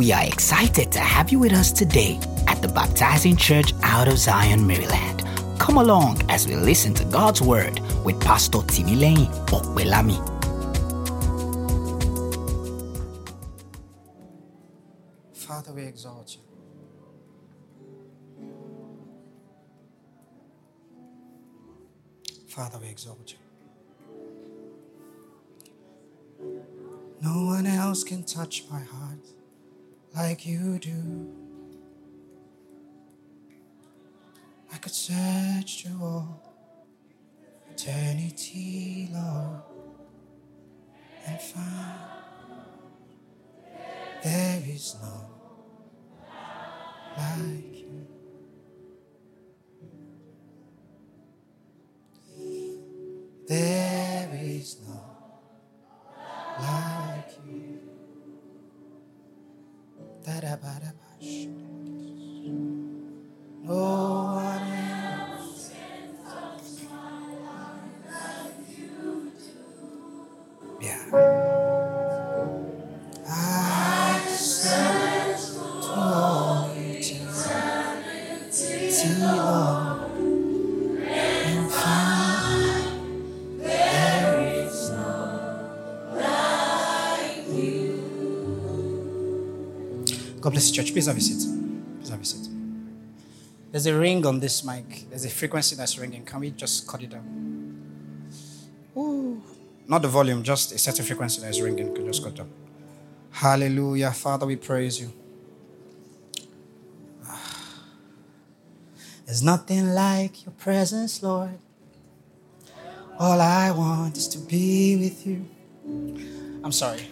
We are excited to have you with us today at the Baptizing Church out of Zion, Maryland. Come along as we listen to God's Word with Pastor Timileyin Okwelami. Father, we exalt you. Father, we exalt you. No one else can touch my heart like you do. I could search through all eternity, Lord, and find there is no like you. There is no like Da-da-ba-da-ba-sh. No Church. Please have a seat. Please have a seat. There's a ring on this mic. There's a frequency that's ringing. Can we just cut it down? Ooh. Not the volume, just a certain frequency that is ringing. Can just cut it down? Hallelujah. Father, we praise you. There's nothing like your presence, Lord. All I want is to be with you. I'm sorry.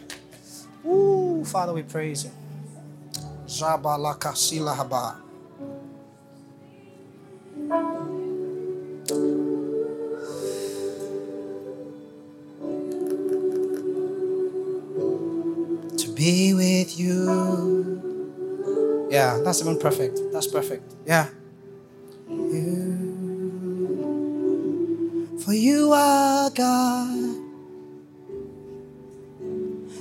Ooh, Father, we praise you. To be with you. Yeah, that's even perfect. That's perfect. Yeah. You. For you are God.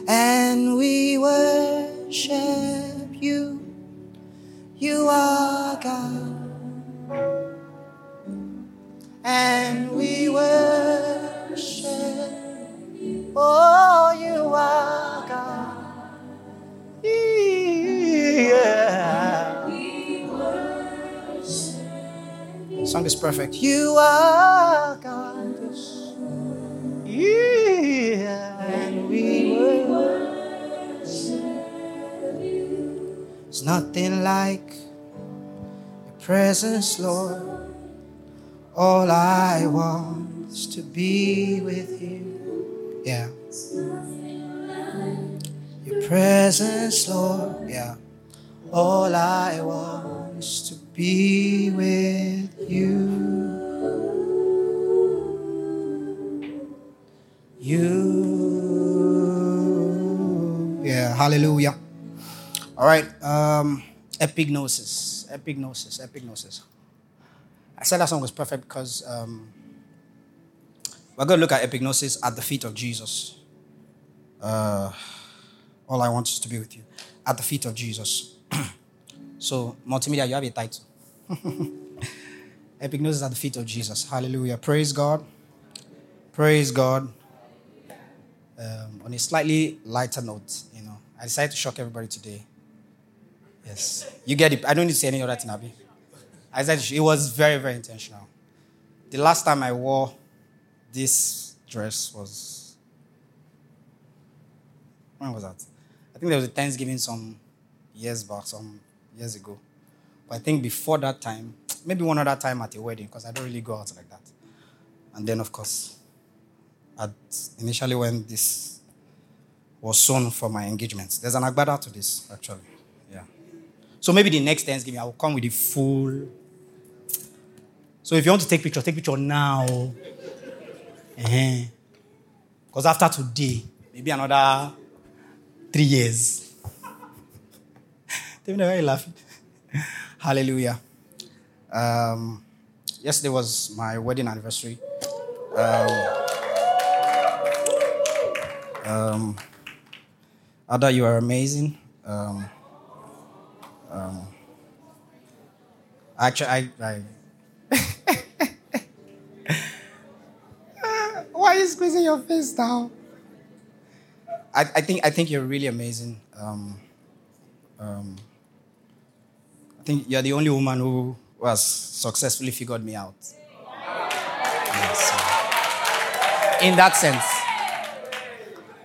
And we worship you. You are God. And we worship. Oh, you are God. Yeah. Song is perfect. You are God. Yeah. And we worship. It's nothing like your presence, Lord. All I want is to be with you. Yeah. Your presence, Lord. Yeah. All I want is to be with you. You. Yeah. Hallelujah. All right. Um, epignosis. Epignosis. Epignosis. I said that song was perfect because um, we're going to look at epignosis at the feet of Jesus. Uh, all I want is to be with you at the feet of Jesus. so, multimedia, you have a title. epignosis at the feet of Jesus. Hallelujah. Praise God. Praise God. Um, on a slightly lighter note, you know, I decided to shock everybody today. Yes. You get it. I don't need to say any other thing, Abby. I said it was very, very intentional. The last time I wore this dress was when was that? I think there was a Thanksgiving some years back, some years ago. But I think before that time, maybe one other time at a wedding, because I don't really go out like that. And then, of course, at initially when this was sewn for my engagement, there's an agbada to this, actually. So maybe the next Thanksgiving, I will come with the full. So if you want to take picture, take picture now. Because after today, maybe another three years. Me why you laughing. Hallelujah. Um, yesterday was my wedding anniversary. Um, um, Ada, you are amazing. Um, Um, actually, I, I why are you squeezing your face down? I, I think I think you're really amazing. Um, um, I think you're the only woman who has successfully figured me out. Yes, so, in that sense,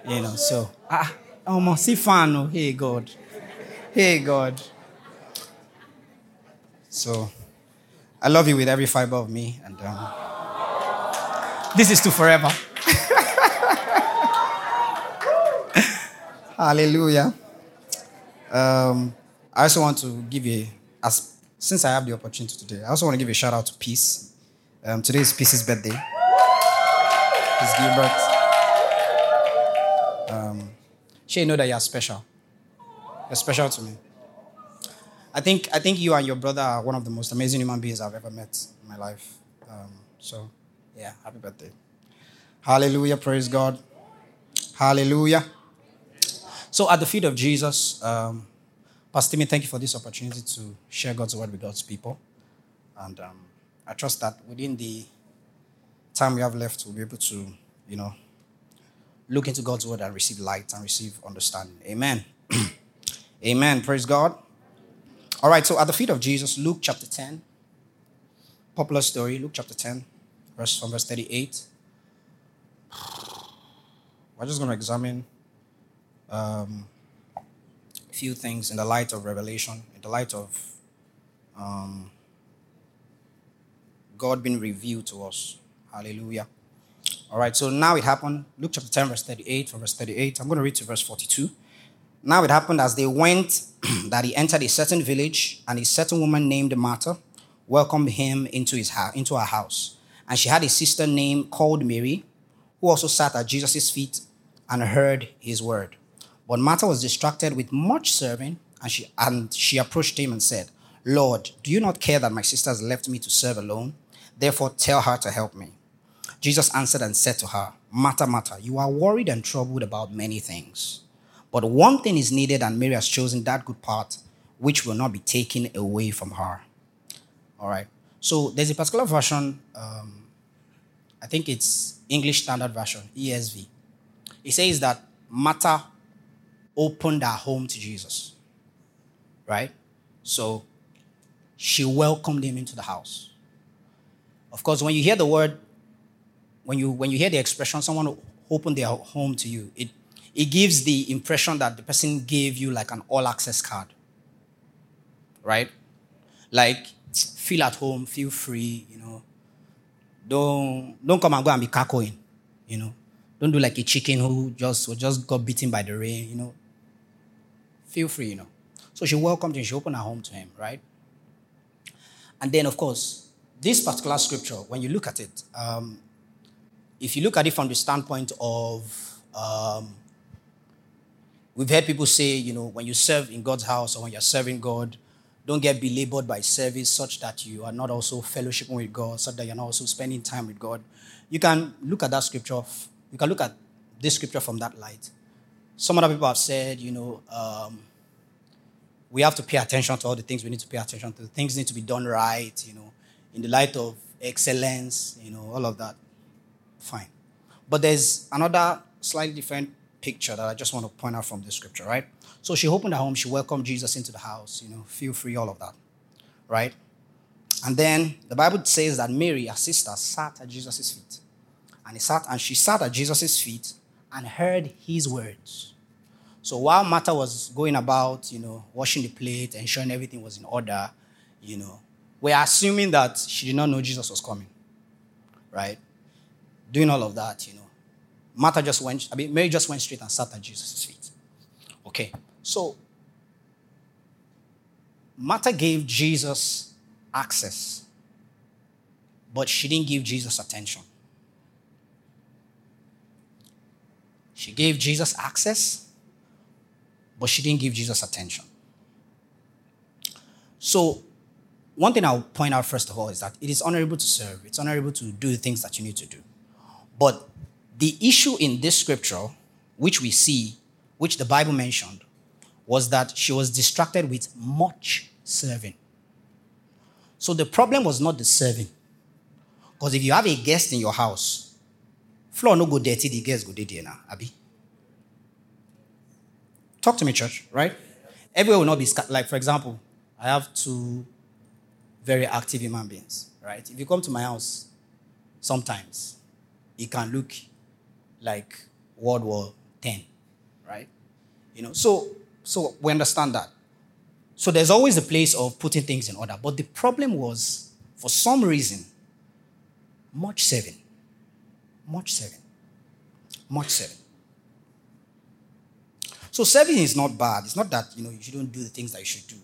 you know. So ah, oh, see fan, oh, hey God, hey God. So I love you with every fiber of me, and um, this is to forever. Hallelujah. Um, I also want to give you, as since I have the opportunity today, I also want to give a shout out to Peace. Um, today is Peace's birthday. Peace Gilbert. Um, she know that you're special. You're special to me. I think I think you and your brother are one of the most amazing human beings I've ever met in my life. Um, so, yeah, happy birthday. Hallelujah. Praise God. Hallelujah. So, at the feet of Jesus, um, Pastor Timmy, thank you for this opportunity to share God's word with God's people. And um, I trust that within the time we have left, we'll be able to, you know, look into God's word and receive light and receive understanding. Amen. Amen. Praise God. All right, so at the feet of Jesus, Luke chapter 10, popular story, Luke chapter 10, verse from verse 38. We're just going to examine um, a few things in the light of revelation, in the light of um, God being revealed to us. Hallelujah. All right, so now it happened. Luke chapter 10, verse 38, from verse 38. I'm going to read to verse 42. Now it happened as they went that he entered a certain village, and a certain woman named Martha welcomed him into, his house, into her house. And she had a sister named called Mary, who also sat at Jesus' feet and heard his word. But Martha was distracted with much serving, and she, and she approached him and said, Lord, do you not care that my sister has left me to serve alone? Therefore, tell her to help me. Jesus answered and said to her, Martha, Martha, you are worried and troubled about many things. But one thing is needed, and Mary has chosen that good part, which will not be taken away from her. All right. So there's a particular version, um, I think it's English Standard Version, ESV. It says that Martha opened her home to Jesus. Right? So she welcomed him into the house. Of course, when you hear the word, when you when you hear the expression, someone opened their home to you, it it gives the impression that the person gave you like an all access card. Right? Like, feel at home, feel free, you know. Don't don't come and go and be cackling, you know. Don't do like a chicken who just who just got beaten by the rain, you know. Feel free, you know. So she welcomed him, she opened her home to him, right? And then, of course, this particular scripture, when you look at it, um, if you look at it from the standpoint of um, We've heard people say, you know, when you serve in God's house or when you're serving God, don't get belabored by service such that you are not also fellowshipping with God, such that you're not also spending time with God. You can look at that scripture, you can look at this scripture from that light. Some other people have said, you know, um, we have to pay attention to all the things we need to pay attention to. Things need to be done right, you know, in the light of excellence, you know, all of that. Fine. But there's another slightly different picture that I just want to point out from the scripture, right? So she opened her home, she welcomed Jesus into the house, you know, feel free, all of that, right? And then the Bible says that Mary, her sister, sat at Jesus' feet. And he sat and she sat at Jesus' feet and heard his words. So while Martha was going about, you know, washing the plate, ensuring everything was in order, you know, we're assuming that she did not know Jesus was coming. Right? Doing all of that, you know. Martha just went, I mean, Mary just went straight and sat at Jesus' feet. Okay, so Martha gave Jesus access, but she didn't give Jesus attention. She gave Jesus access, but she didn't give Jesus attention. So, one thing I'll point out first of all is that it is honorable to serve, it's honorable to do the things that you need to do. But the issue in this scripture, which we see, which the Bible mentioned, was that she was distracted with much serving. So the problem was not the serving. Because if you have a guest in your house, floor no go dirty, the guest go dirty now, Abby. Talk to me, church, right? Everywhere will not be like, for example, I have two very active human beings, right? If you come to my house, sometimes it can look like World War Ten, right? You know, so so we understand that. So there's always a place of putting things in order. But the problem was, for some reason, much serving, much serving, much serving. So serving is not bad. It's not that you know you shouldn't do the things that you should do.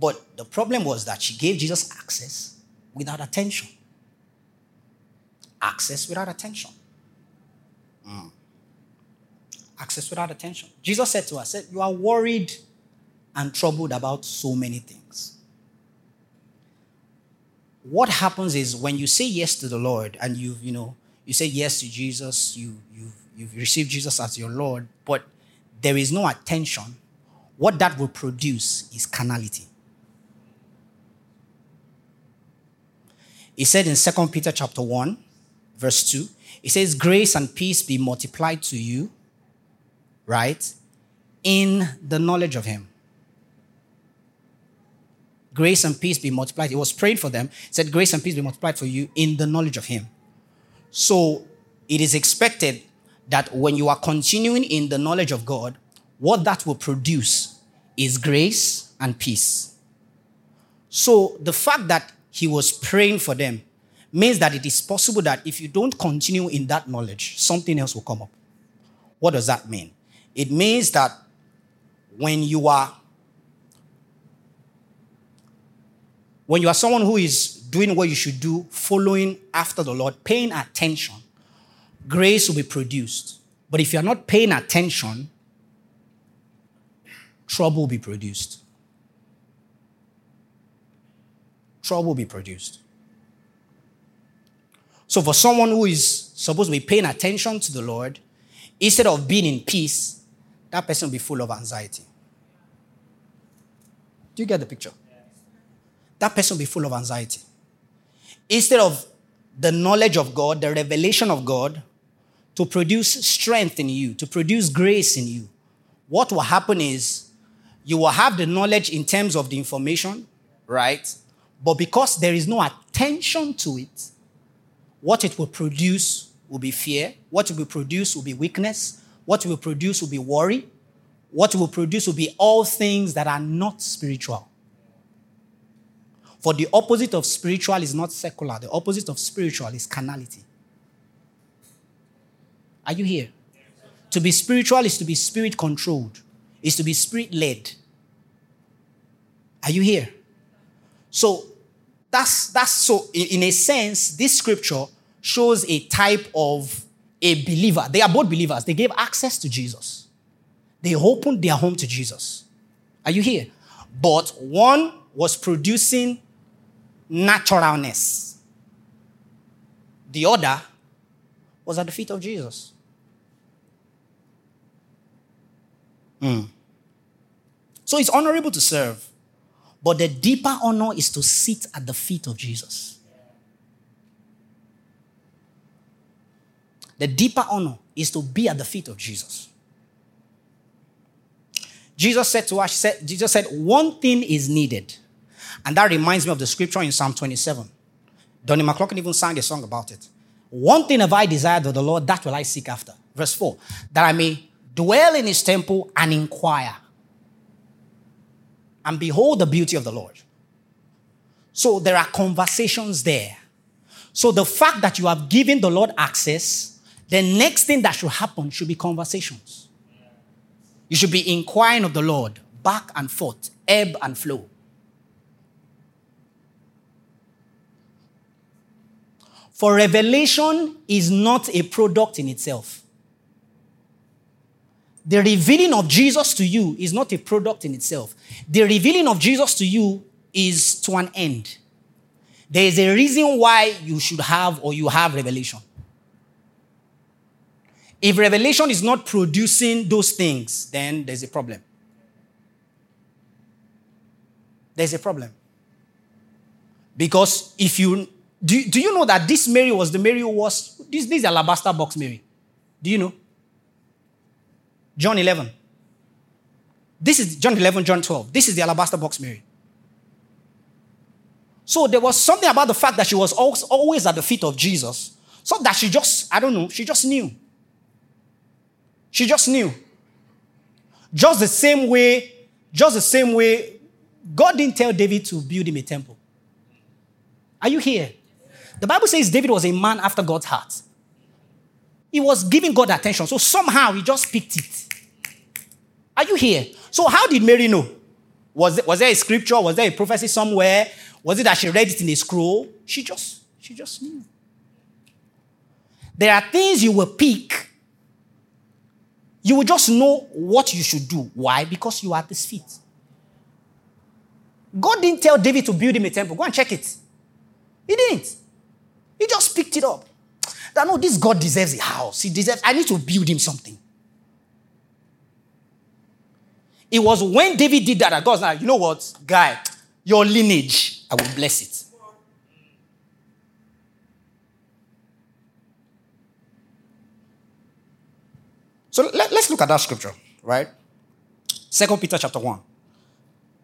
But the problem was that she gave Jesus access without attention. Access without attention. Mm. Access without attention. Jesus said to us, said, You are worried and troubled about so many things. What happens is when you say yes to the Lord and you've, you know, you say yes to Jesus, you, you've, you've received Jesus as your Lord, but there is no attention, what that will produce is carnality. He said in 2 Peter chapter 1, verse 2, it says, Grace and peace be multiplied to you, right? In the knowledge of him. Grace and peace be multiplied. He was praying for them. He said, Grace and peace be multiplied for you in the knowledge of him. So it is expected that when you are continuing in the knowledge of God, what that will produce is grace and peace. So the fact that he was praying for them means that it is possible that if you don't continue in that knowledge, something else will come up. What does that mean? It means that when you are when you are someone who is doing what you should do, following after the Lord, paying attention, grace will be produced. But if you're not paying attention, trouble will be produced. Trouble will be produced. So, for someone who is supposed to be paying attention to the Lord, instead of being in peace, that person will be full of anxiety. Do you get the picture? That person will be full of anxiety. Instead of the knowledge of God, the revelation of God, to produce strength in you, to produce grace in you, what will happen is you will have the knowledge in terms of the information, right? But because there is no attention to it, what it will produce will be fear. What it will produce will be weakness. What it will produce will be worry. What it will produce will be all things that are not spiritual. For the opposite of spiritual is not secular, the opposite of spiritual is carnality. Are you here? To be spiritual is to be spirit controlled, is to be spirit led. Are you here? So that's that's so in, in a sense, this scripture shows a type of a believer. They are both believers. They gave access to Jesus. They opened their home to Jesus. Are you here? But one was producing naturalness. The other was at the feet of Jesus. Mm. So it's honorable to serve. But the deeper honor is to sit at the feet of Jesus. The deeper honor is to be at the feet of Jesus. Jesus said to us, Jesus said, one thing is needed. And that reminds me of the scripture in Psalm 27. Donnie McClurkin even sang a song about it. One thing have I desired of the Lord, that will I seek after. Verse 4 that I may dwell in his temple and inquire and behold the beauty of the Lord. So there are conversations there. So the fact that you have given the Lord access, the next thing that should happen should be conversations. You should be inquiring of the Lord back and forth, ebb and flow. For revelation is not a product in itself. The revealing of Jesus to you is not a product in itself. The revealing of Jesus to you is to an end. There is a reason why you should have or you have revelation. If revelation is not producing those things, then there's a problem. there's a problem. Because if you do, do you know that this Mary was the Mary who was this, this is alabaster box Mary? Do you know? John 11. This is John 11, John 12. This is the alabaster box Mary. So there was something about the fact that she was always at the feet of Jesus. So that she just, I don't know, she just knew. She just knew. Just the same way, just the same way, God didn't tell David to build him a temple. Are you here? The Bible says David was a man after God's heart. He was giving God attention. So somehow he just picked it. Are you here? So how did Mary know? Was, it, was there a scripture? Was there a prophecy somewhere? Was it that she read it in a scroll? She just, she just knew. There are things you will pick. You will just know what you should do. Why? Because you are at his feet. God didn't tell David to build him a temple. Go and check it. He didn't. He just picked it up. That no, this God deserves a house. He deserves, I need to build him something. It was when David did that that God's like, you know what, guy, your lineage, I will bless it. So let, us look at that scripture, right? Second Peter chapter 1.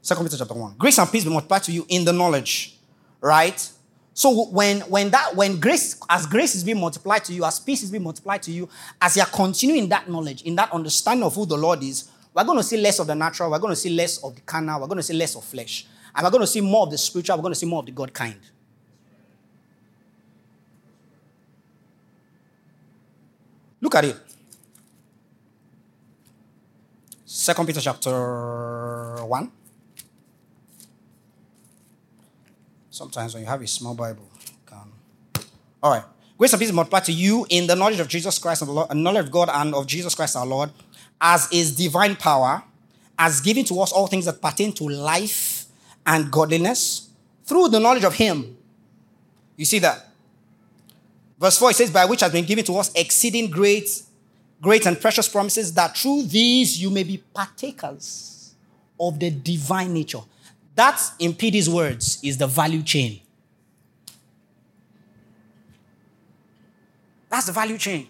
Second Peter chapter 1. Grace and peace be multiplied to you in the knowledge, right? So when, when that when grace, as grace is being multiplied to you, as peace is being multiplied to you, as you're continuing that knowledge, in that understanding of who the Lord is, we're going to see less of the natural, we're going to see less of the carnal, we're going to see less of flesh. And we're going to see more of the spiritual, we're going to see more of the God kind. Look at it. Second Peter chapter 1. Sometimes when you have a small Bible, can. All right. Grace and peace multiply to you in the knowledge of Jesus Christ and the Lord, knowledge of God and of Jesus Christ our Lord, as is divine power, as giving to us all things that pertain to life and godliness through the knowledge of Him. You see that? Verse 4 it says, By which has been given to us exceeding great, great and precious promises, that through these you may be partakers of the divine nature. That, in PD's words, is the value chain. That's the value chain.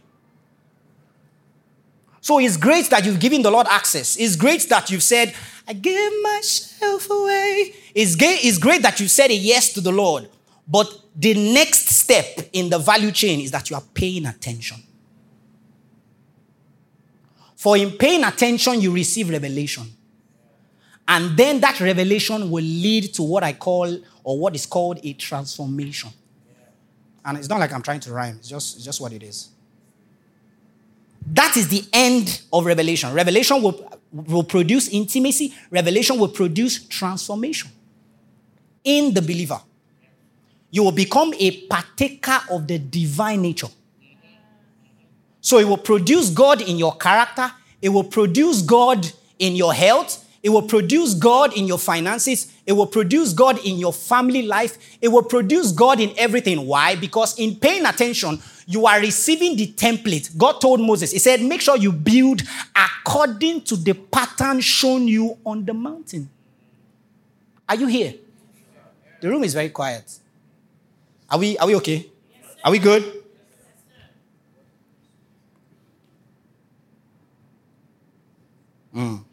So it's great that you've given the Lord access. It's great that you've said, I give myself away. It's great, it's great that you said a yes to the Lord. But the next step in the value chain is that you are paying attention. For in paying attention, you receive revelation. And then that revelation will lead to what I call, or what is called, a transformation. And it's not like I'm trying to rhyme, it's just, it's just what it is. That is the end of revelation. Revelation will, will produce intimacy, revelation will produce transformation in the believer. You will become a partaker of the divine nature. So it will produce God in your character, it will produce God in your health, it will produce God in your finances. It will produce God in your family life. It will produce God in everything. Why? Because in paying attention, you are receiving the template. God told Moses, He said, make sure you build according to the pattern shown you on the mountain. Are you here? The room is very quiet. Are we, are we okay? Are we good? Mm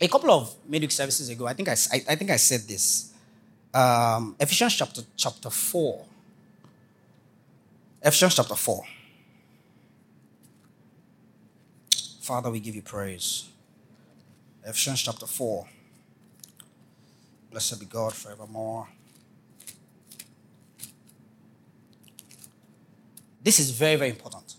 a couple of midweek services ago, I think I, I, I think I said this. Um, Ephesians chapter, chapter 4. Ephesians chapter 4. Father, we give you praise. Ephesians chapter 4. Blessed be God forevermore. This is very, very important.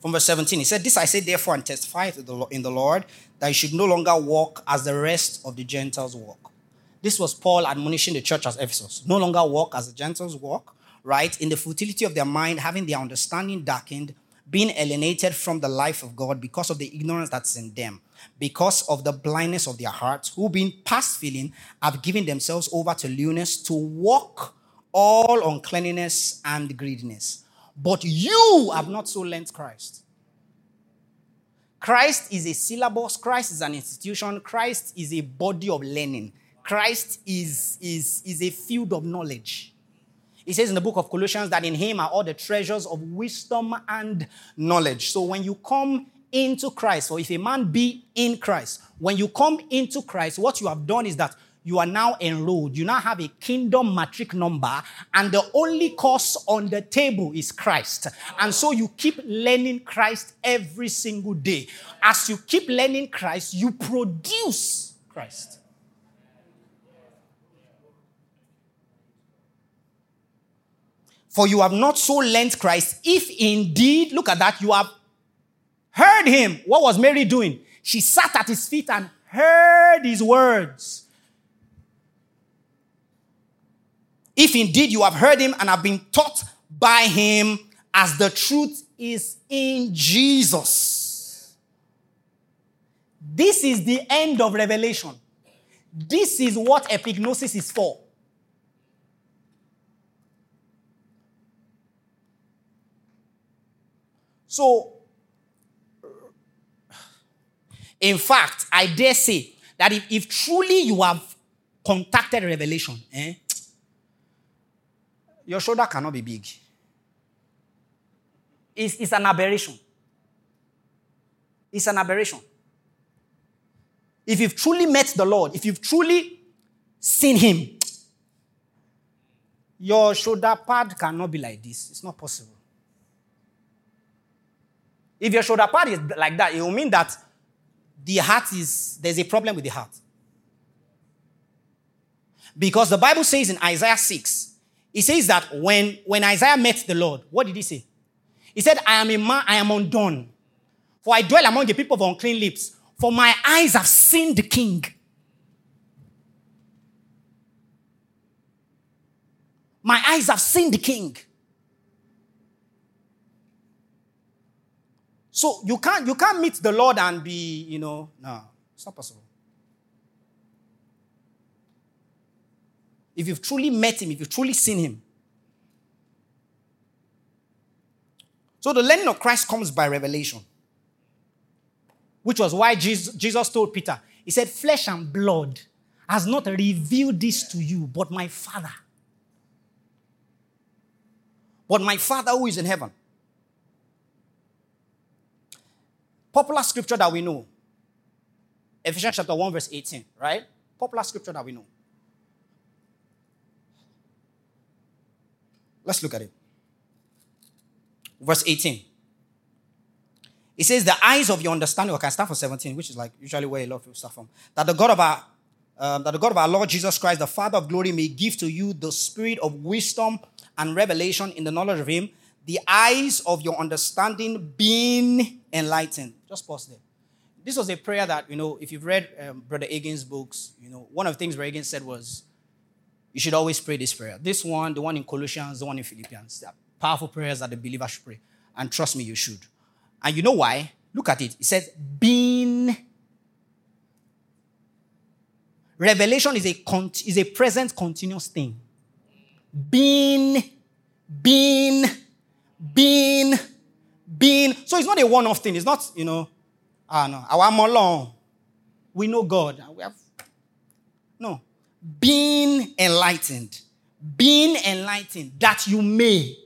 From verse 17, he said, This I say therefore and testify in the Lord that you should no longer walk as the rest of the Gentiles walk. This was Paul admonishing the church at Ephesus. No longer walk as the Gentiles walk, right? In the futility of their mind, having their understanding darkened, being alienated from the life of God because of the ignorance that's in them, because of the blindness of their hearts, who being past feeling have given themselves over to lewdness to walk all uncleanness and greediness. But you have not so learned Christ. Christ is a syllabus, Christ is an institution, Christ is a body of learning, Christ is, is, is a field of knowledge. He says in the book of Colossians that in him are all the treasures of wisdom and knowledge. So when you come into Christ, or if a man be in Christ, when you come into Christ, what you have done is that you are now enrolled. You now have a kingdom matric number, and the only course on the table is Christ. And so you keep learning Christ every single day. As you keep learning Christ, you produce Christ. For you have not so learned Christ, if indeed, look at that, you have heard him. What was Mary doing? She sat at his feet and heard his words. If indeed you have heard him and have been taught by him, as the truth is in Jesus. This is the end of revelation. This is what epignosis is for. So, in fact, I dare say that if, if truly you have contacted revelation, eh, your shoulder cannot be big. It's, it's an aberration. It's an aberration. If you've truly met the Lord, if you've truly seen Him, your shoulder pad cannot be like this. It's not possible. If your shoulder pad is like that, it will mean that the heart is, there's a problem with the heart. Because the Bible says in Isaiah 6, it says that when, when Isaiah met the Lord, what did he say? He said, I am a man, I am undone. For I dwell among the people of unclean lips. For my eyes have seen the king. My eyes have seen the king. So you can't you can't meet the Lord and be, you know, no, it's not possible. If you've truly met him, if you've truly seen him. So the learning of Christ comes by revelation. Which was why Jesus, Jesus told Peter, he said, Flesh and blood has not revealed this to you, but my Father. But my Father who is in heaven. Popular scripture that we know. Ephesians chapter 1, verse 18, right? Popular scripture that we know. Let's look at it. Verse 18. It says, The eyes of your understanding, I start from 17, which is like usually where a lot of people start from. That the God of our um, that the God of our Lord Jesus Christ, the Father of glory, may give to you the spirit of wisdom and revelation in the knowledge of Him, the eyes of your understanding being enlightened. Just pause there. This was a prayer that, you know, if you've read um, Brother Hagin's books, you know, one of the things Brother Hagin said was, you should always pray this prayer. This one, the one in Colossians, the one in Philippians. They are powerful prayers that the believer should pray. And trust me, you should. And you know why? Look at it. It says, being. Revelation is a, is a present continuous thing. Being, being, being, being. So it's not a one off thing. It's not, you know, ah, no, our alone. We know God. We have, no. Being enlightened. Being enlightened that you may.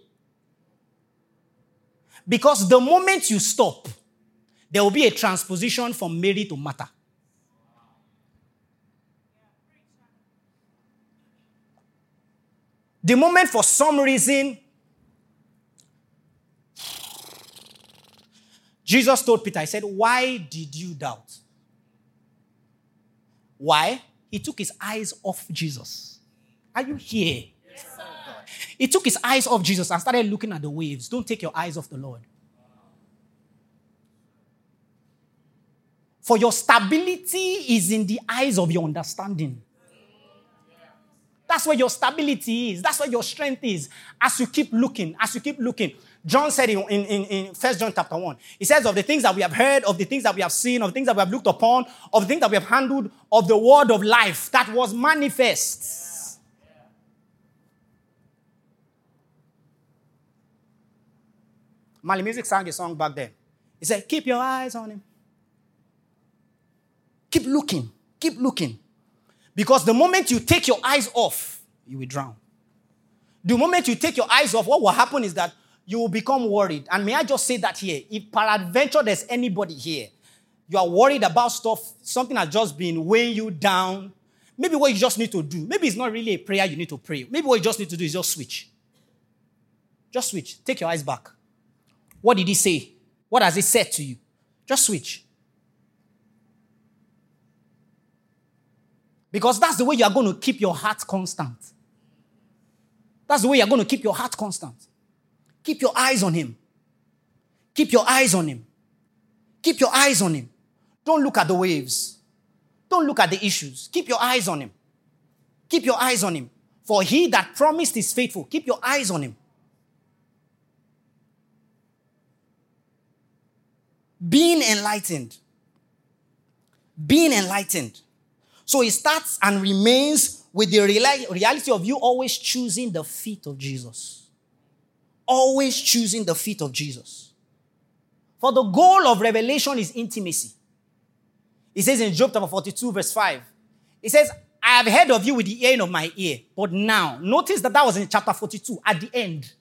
Because the moment you stop, there will be a transposition from Mary to Martha. The moment, for some reason, Jesus told Peter, He said, Why did you doubt? Why? He took his eyes off Jesus. Are you here? Yes, he took his eyes off Jesus and started looking at the waves. Don't take your eyes off the Lord. For your stability is in the eyes of your understanding. That's where your stability is. That's where your strength is. As you keep looking, as you keep looking. John said in, in, in 1 John chapter 1, he says, Of the things that we have heard, of the things that we have seen, of the things that we have looked upon, of the things that we have handled, of the word of life that was manifest. Mali Music sang a song back then. He said, Keep your eyes on him. Keep looking. Keep looking. Because the moment you take your eyes off, you will drown. The moment you take your eyes off, what will happen is that you will become worried. And may I just say that here? If peradventure there's anybody here, you are worried about stuff, something has just been weighing you down. Maybe what you just need to do, maybe it's not really a prayer you need to pray. Maybe what you just need to do is just switch. Just switch. Take your eyes back. What did he say? What has he said to you? Just switch. Because that's the way you are going to keep your heart constant. That's the way you're going to keep your heart constant. Keep your eyes on him. Keep your eyes on him. Keep your eyes on him. Don't look at the waves. Don't look at the issues. Keep your eyes on him. Keep your eyes on him. For he that promised is faithful. Keep your eyes on him. Being enlightened. Being enlightened. So it starts and remains with the reality of you always choosing the feet of Jesus. Always choosing the feet of Jesus. For the goal of revelation is intimacy. He says in Job chapter 42, verse 5, he says, I have heard of you with the hearing of my ear, but now, notice that that was in chapter 42 at the end.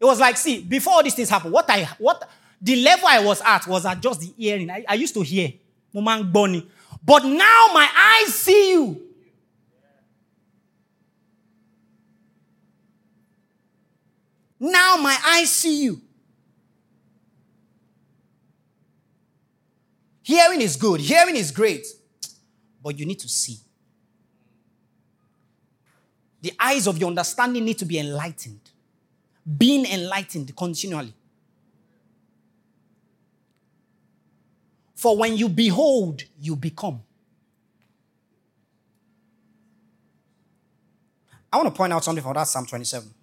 It was like, see, before all these things happened, what I, what, the level I was at was at just the hearing. I, I used to hear. But now my eyes see you. Now my eyes see you. Hearing is good, hearing is great, but you need to see. The eyes of your understanding need to be enlightened, being enlightened continually. For when you behold, you become. I want to point out something from that Psalm 27.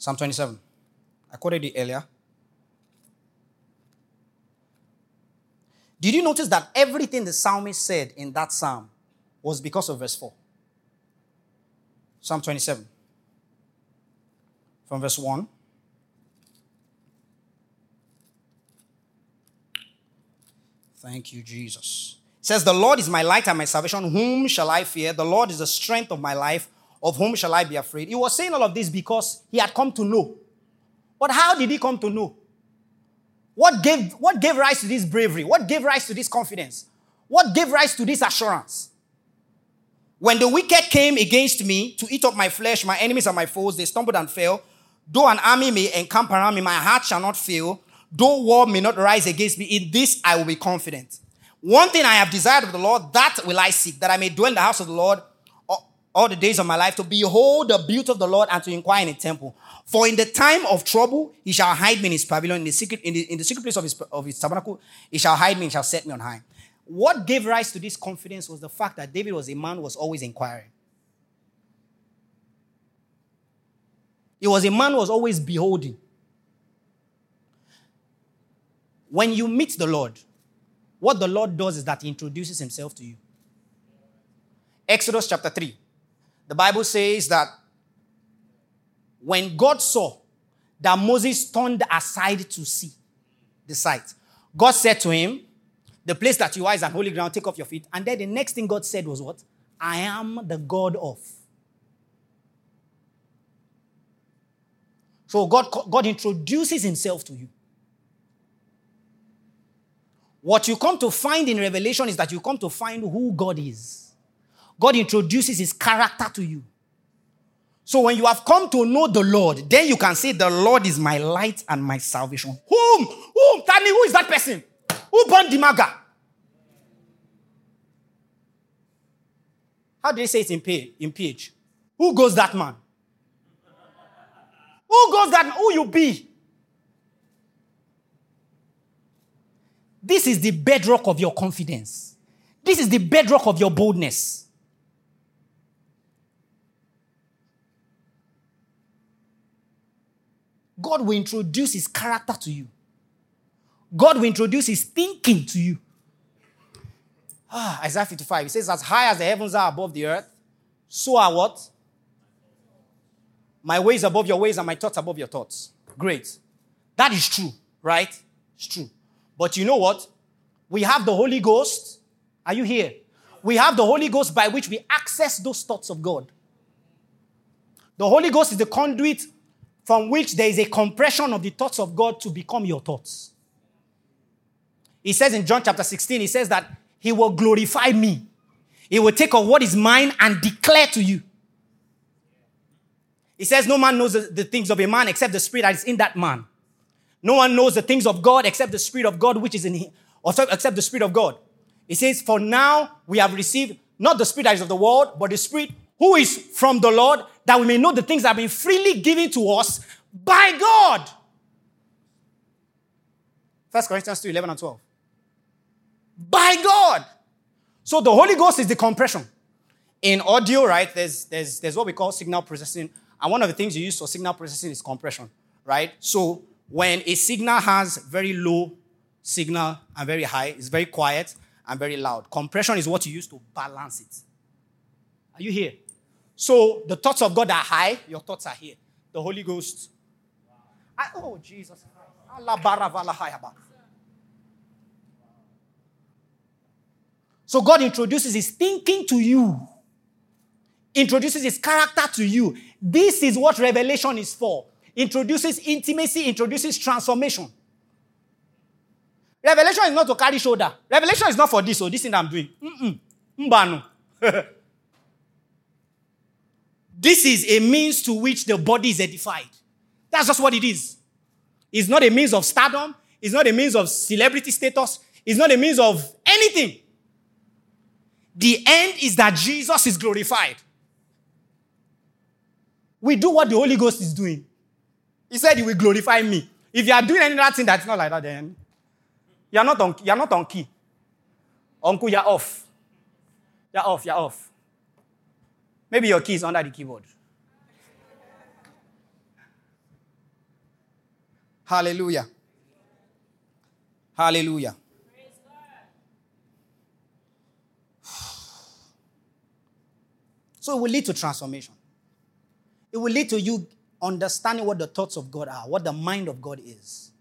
Psalm 27. I quoted it earlier. Did you notice that everything the psalmist said in that psalm was because of verse 4? Psalm 27. From verse 1. Thank you, Jesus. It says, The Lord is my light and my salvation. Whom shall I fear? The Lord is the strength of my life. Of whom shall I be afraid? He was saying all of this because he had come to know. But how did he come to know? What gave, what gave rise to this bravery? What gave rise to this confidence? What gave rise to this assurance? When the wicked came against me to eat up my flesh, my enemies and my foes, they stumbled and fell. Though an army may encamp around me, my heart shall not fail. Though war may not rise against me, in this I will be confident. One thing I have desired of the Lord, that will I seek, that I may dwell in the house of the Lord all the days of my life, to behold the beauty of the Lord and to inquire in the temple. For in the time of trouble, he shall hide me in his pavilion, in the secret, in the, in the secret place of his, of his tabernacle, he shall hide me and shall set me on high. What gave rise to this confidence was the fact that David was a man who was always inquiring. He was a man who was always beholding. When you meet the Lord, what the Lord does is that He introduces Himself to you. Exodus chapter 3. The Bible says that when God saw that Moses turned aside to see the sight, God said to him, The place that you are is an holy ground, take off your feet. And then the next thing God said was, What? I am the God of. So God, God introduces himself to you. What you come to find in Revelation is that you come to find who God is. God introduces his character to you. So when you have come to know the Lord, then you can say, The Lord is my light and my salvation. Whom? Whom? Tell me, who is that person? Who burned the maga? How do they say it in, P- in PH? Who goes that man? Who goes that? Who you be? This is the bedrock of your confidence. This is the bedrock of your boldness. God will introduce his character to you. God will introduce his thinking to you. Ah, Isaiah 55, he says, As high as the heavens are above the earth, so are what? My ways above your ways and my thoughts above your thoughts. Great. That is true, right? It's true. But you know what? We have the Holy Ghost. Are you here? We have the Holy Ghost by which we access those thoughts of God. The Holy Ghost is the conduit from which there is a compression of the thoughts of God to become your thoughts. He says in John chapter 16, he says that he will glorify me. He will take of what is mine and declare to you. He says, No man knows the, things of a man except the spirit that is in that man. No one knows the things of God except the spirit of God which is in him, or except the spirit of God. He says, For now we have received not the spirit that is of the world, but the spirit who is from the Lord, that we may know the things that have been freely given to us by God. 1 Corinthians 2 11 and 12. By God. So the Holy Ghost is the compression. In audio, right, there's, there's, there's what we call signal processing. And one of the things you use for signal processing is compression, right? So when a signal has very low signal and very high, it's very quiet and very loud. Compression is what you use to balance it. Are you here? So the thoughts of God are high, your thoughts are here. The Holy Ghost. I, oh, Jesus. So God introduces his thinking to you, introduces his character to you. This is what revelation is for. Introduces intimacy, introduces transformation. Revelation is not to carry shoulder. Revelation is not for this or oh, this thing I'm doing. Mm-mm. This is a means to which the body is edified. That's just what it is. It's not a means of stardom. It's not a means of celebrity status. It's not a means of anything. The end is that Jesus is glorified. We do what the Holy Ghost is doing. He said he will glorify me. If you are doing any other thing that's not like that, then you're not on, you're not on key. Uncle, you're off. You're off, you're off. Maybe your key is under the keyboard. Hallelujah. Hallelujah. So it will lead to transformation. It will lead to you understanding what the thoughts of God are, what the mind of God is.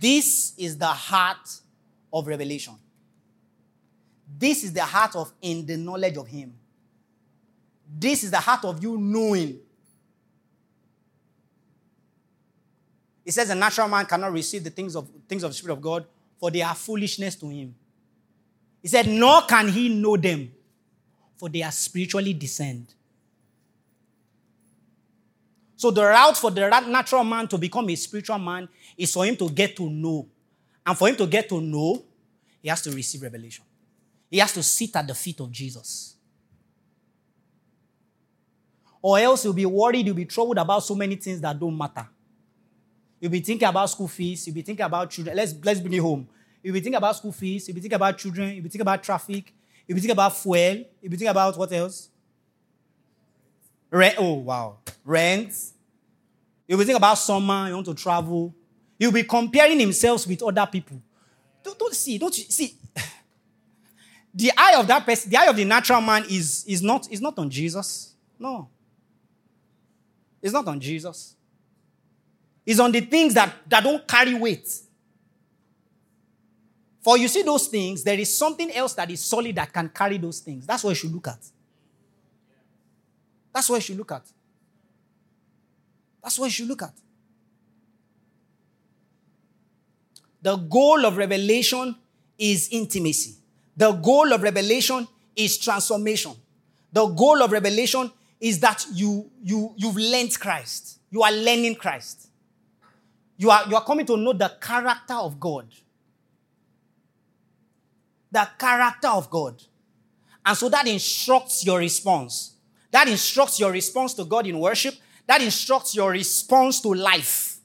This is the heart of revelation. This is the heart of in the knowledge of Him. This is the heart of you knowing. It says a natural man cannot receive the things of things of the Spirit of God, for they are foolishness to him. He said, nor can he know them, for they are spiritually discerned. So the route for the natural man to become a spiritual man is for him to get to know. And for him to get to know, he has to receive revelation. He has to sit at the feet of Jesus or else you'll be worried, you'll be troubled about so many things that don't matter. You'll be thinking about school fees, you'll be thinking about children. Let's, let's bring it home. You'll be thinking about school fees, you'll be thinking about children, you'll be thinking about traffic, you'll be thinking about fuel, you'll be thinking about what else? Rent. Oh, wow. Rent. You'll be thinking about summer, you want to travel. You'll be comparing himself with other people. Don't, don't see, don't you see? the eye of that person, the eye of the natural man is, is, not, is not on Jesus. No. It's not on Jesus. It's on the things that, that don't carry weight. For you see those things, there is something else that is solid that can carry those things. That's what you should look at. That's what you should look at. That's what you should look at. The goal of revelation is intimacy. The goal of revelation is transformation. The goal of revelation is that you, you, you've learned Christ. You are learning Christ. You are, you are coming to know the character of God. The character of God. And so that instructs your response. That instructs your response to God in worship. That instructs your response to life.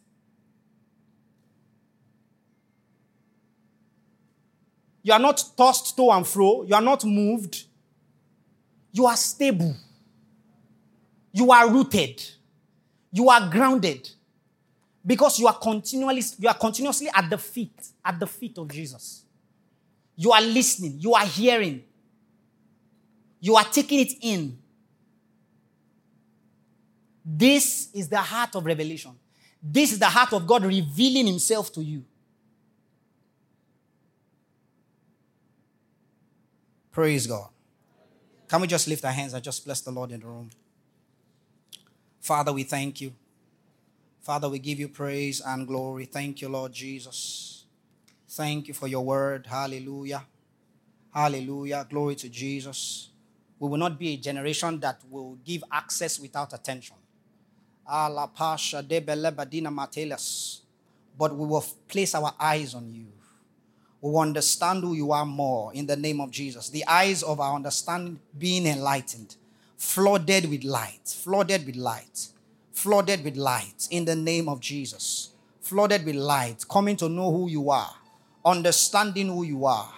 You are not tossed to and fro. You are not moved. You are stable. You are rooted. You are grounded. Because you are continually, you are continuously at the feet, at the feet of Jesus. You are listening, you are hearing, you are taking it in. This is the heart of revelation. This is the heart of God revealing Himself to you. Praise God. Can we just lift our hands and just bless the Lord in the room? Father, we thank you. Father, we give you praise and glory. Thank you, Lord Jesus. Thank you for your word. Hallelujah. Hallelujah. Glory to Jesus. We will not be a generation that will give access without attention. But we will place our eyes on you. We will understand who you are more in the name of Jesus. The eyes of our understanding being enlightened, flooded with light, flooded with light, flooded with light in the name of Jesus. Flooded with light, coming to know who you are, understanding who you are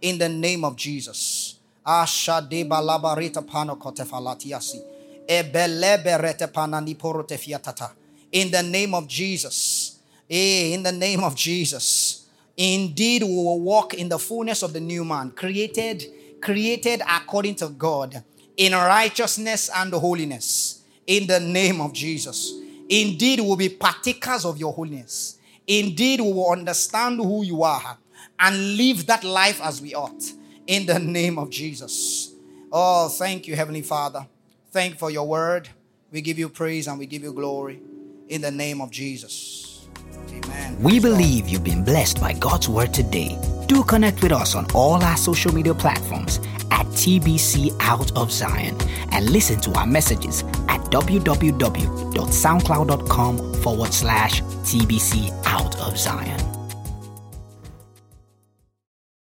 in the name of Jesus. Ashade balabarita pano kotefalatiasi. Ebeleberete panani porote fiatata. In the name of Jesus. Eh, in the name of Jesus. Indeed, we will walk in the fullness of the new man, created, created according to God, in righteousness and holiness. In the name of Jesus. Indeed, we will be partakers of your holiness. Indeed, we will understand who you are and live that life as we ought. In the name of Jesus. Oh, thank you, Heavenly Father. Thank you for your word. We give you praise and we give you glory. In the name of Jesus. Amen. We believe you've been blessed by God's word today. Do connect with us on all our social media platforms at TBC Out of Zion and listen to our messages at www.soundcloud.com forward slash TBC Out of Zion.